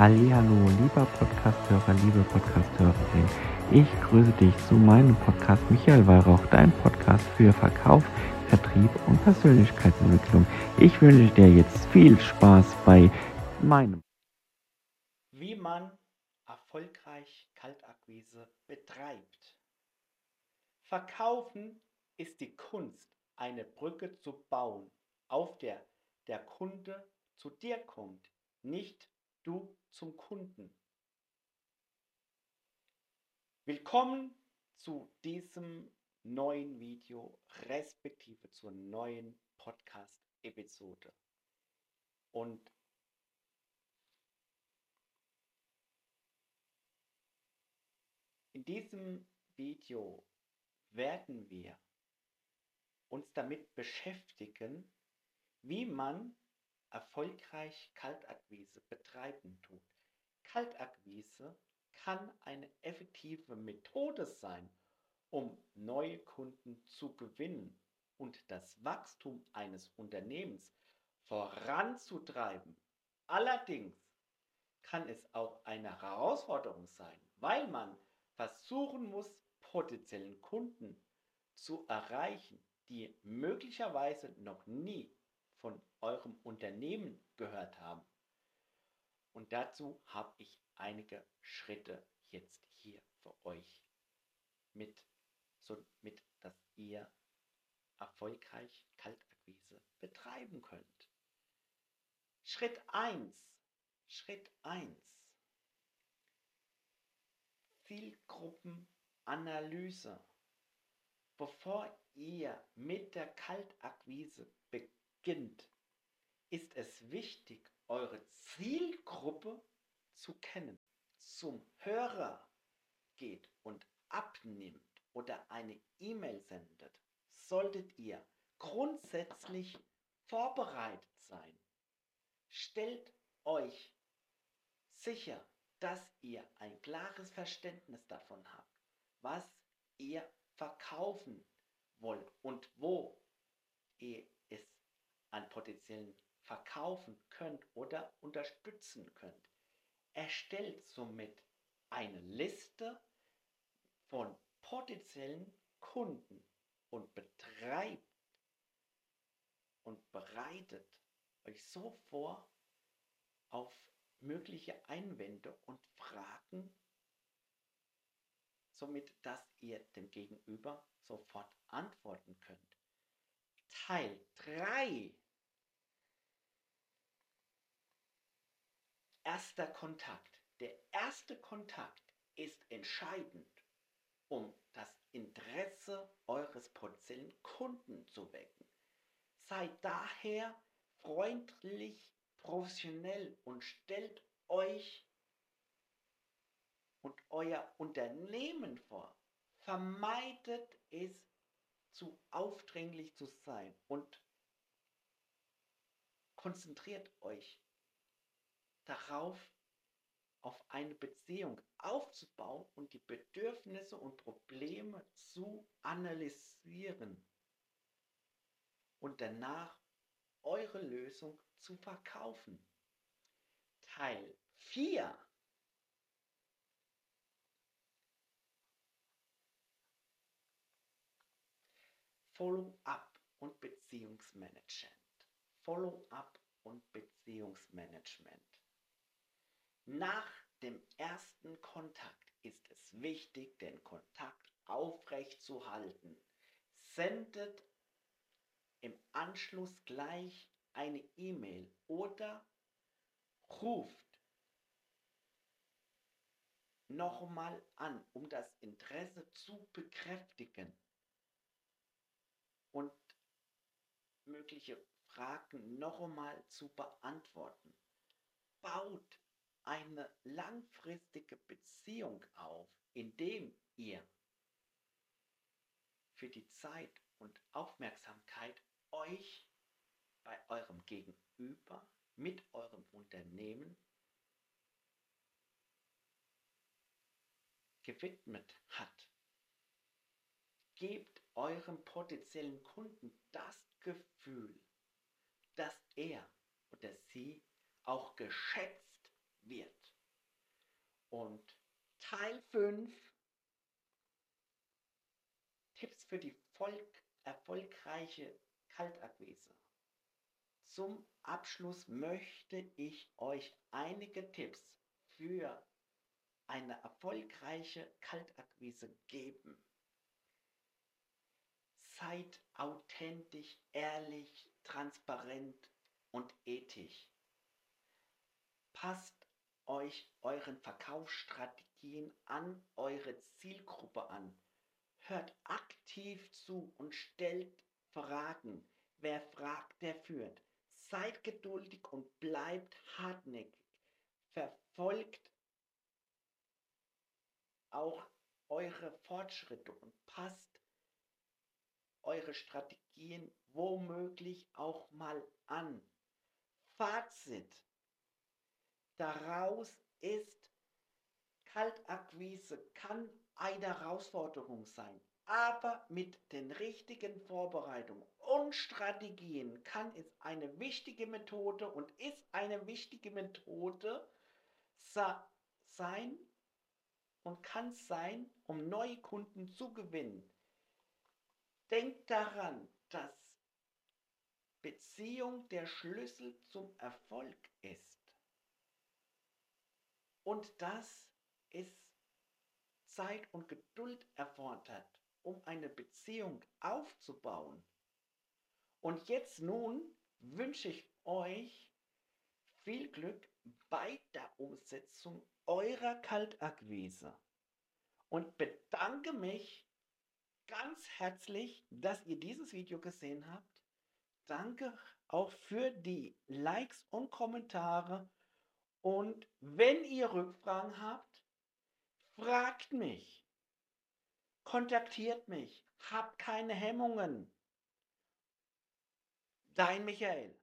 Hallo, lieber Podcasthörer, liebe Podcasthörerin. Ich grüße dich zu meinem Podcast Michael Weihrauch, dein Podcast für Verkauf, Vertrieb und Persönlichkeitsentwicklung. Ich wünsche dir jetzt viel Spaß bei meinem. Wie man erfolgreich Kaltakquise betreibt. Verkaufen ist die Kunst, eine Brücke zu bauen, auf der der Kunde zu dir kommt, nicht du zum Kunden. Willkommen zu diesem neuen Video, respektive zur neuen Podcast-Episode. Und in diesem Video werden wir uns damit beschäftigen, wie man erfolgreich Kaltakquise betreiben tut. Kaltakquise kann eine effektive Methode sein, um neue Kunden zu gewinnen und das Wachstum eines Unternehmens voranzutreiben. Allerdings kann es auch eine Herausforderung sein, weil man versuchen muss, potenziellen Kunden zu erreichen, die möglicherweise noch nie von eurem Unternehmen gehört haben. Und dazu habe ich einige Schritte jetzt hier für euch mit, so mit dass ihr erfolgreich Kaltakquise betreiben könnt. Schritt 1. Schritt 1. Zielgruppenanalyse. Bevor ihr mit der Kaltakquise beginnt, ist es wichtig, eure Zielgruppe zu kennen. Zum Hörer geht und abnimmt oder eine E-Mail sendet, solltet ihr grundsätzlich vorbereitet sein. Stellt euch sicher, dass ihr ein klares Verständnis davon habt, was ihr verkaufen wollt und wo ihr an potenziellen verkaufen könnt oder unterstützen könnt. Erstellt somit eine Liste von potenziellen Kunden und betreibt und bereitet euch so vor auf mögliche Einwände und Fragen, somit dass ihr dem Gegenüber sofort antworten könnt. Teil 3 Erster Kontakt. Der erste Kontakt ist entscheidend, um das Interesse eures potenziellen Kunden zu wecken. Seid daher freundlich, professionell und stellt euch und euer Unternehmen vor. Vermeidet es, zu aufdringlich zu sein und konzentriert euch darauf, auf eine Beziehung aufzubauen und die Bedürfnisse und Probleme zu analysieren und danach eure Lösung zu verkaufen. Teil 4 Follow-up und Beziehungsmanagement. Follow-up und Beziehungsmanagement. Nach dem ersten Kontakt ist es wichtig, den Kontakt aufrecht zu halten. Sendet im Anschluss gleich eine E-Mail oder ruft nochmal an, um das Interesse zu bekräftigen und mögliche Fragen noch einmal zu beantworten. Baut eine langfristige Beziehung auf, indem ihr für die Zeit und Aufmerksamkeit euch bei eurem Gegenüber mit eurem Unternehmen gewidmet hat. Gebt eurem potenziellen Kunden das Gefühl, dass er oder sie auch geschätzt wird. 5 Tipps für die Volk erfolgreiche Kaltakquise. Zum Abschluss möchte ich euch einige Tipps für eine erfolgreiche Kaltakquise geben. Seid authentisch, ehrlich, transparent und ethisch. Passt euch euren Verkaufsstrategien an eure Zielgruppe an. Hört aktiv zu und stellt Fragen. Wer fragt, der führt. Seid geduldig und bleibt hartnäckig. Verfolgt auch eure Fortschritte und passt eure Strategien womöglich auch mal an. Fazit daraus ist, Kaltakquise kann eine Herausforderung sein, aber mit den richtigen Vorbereitungen und Strategien kann es eine wichtige Methode und ist eine wichtige Methode sein und kann sein, um neue Kunden zu gewinnen. Denkt daran, dass Beziehung der Schlüssel zum Erfolg ist. Und dass es Zeit und Geduld erfordert, um eine Beziehung aufzubauen. Und jetzt nun wünsche ich euch viel Glück bei der Umsetzung eurer Kaltakquise und bedanke mich ganz herzlich, dass ihr dieses Video gesehen habt. Danke auch für die Likes und Kommentare und wenn ihr Rückfragen habt, fragt mich. Kontaktiert mich. Habt keine Hemmungen. Dein Michael.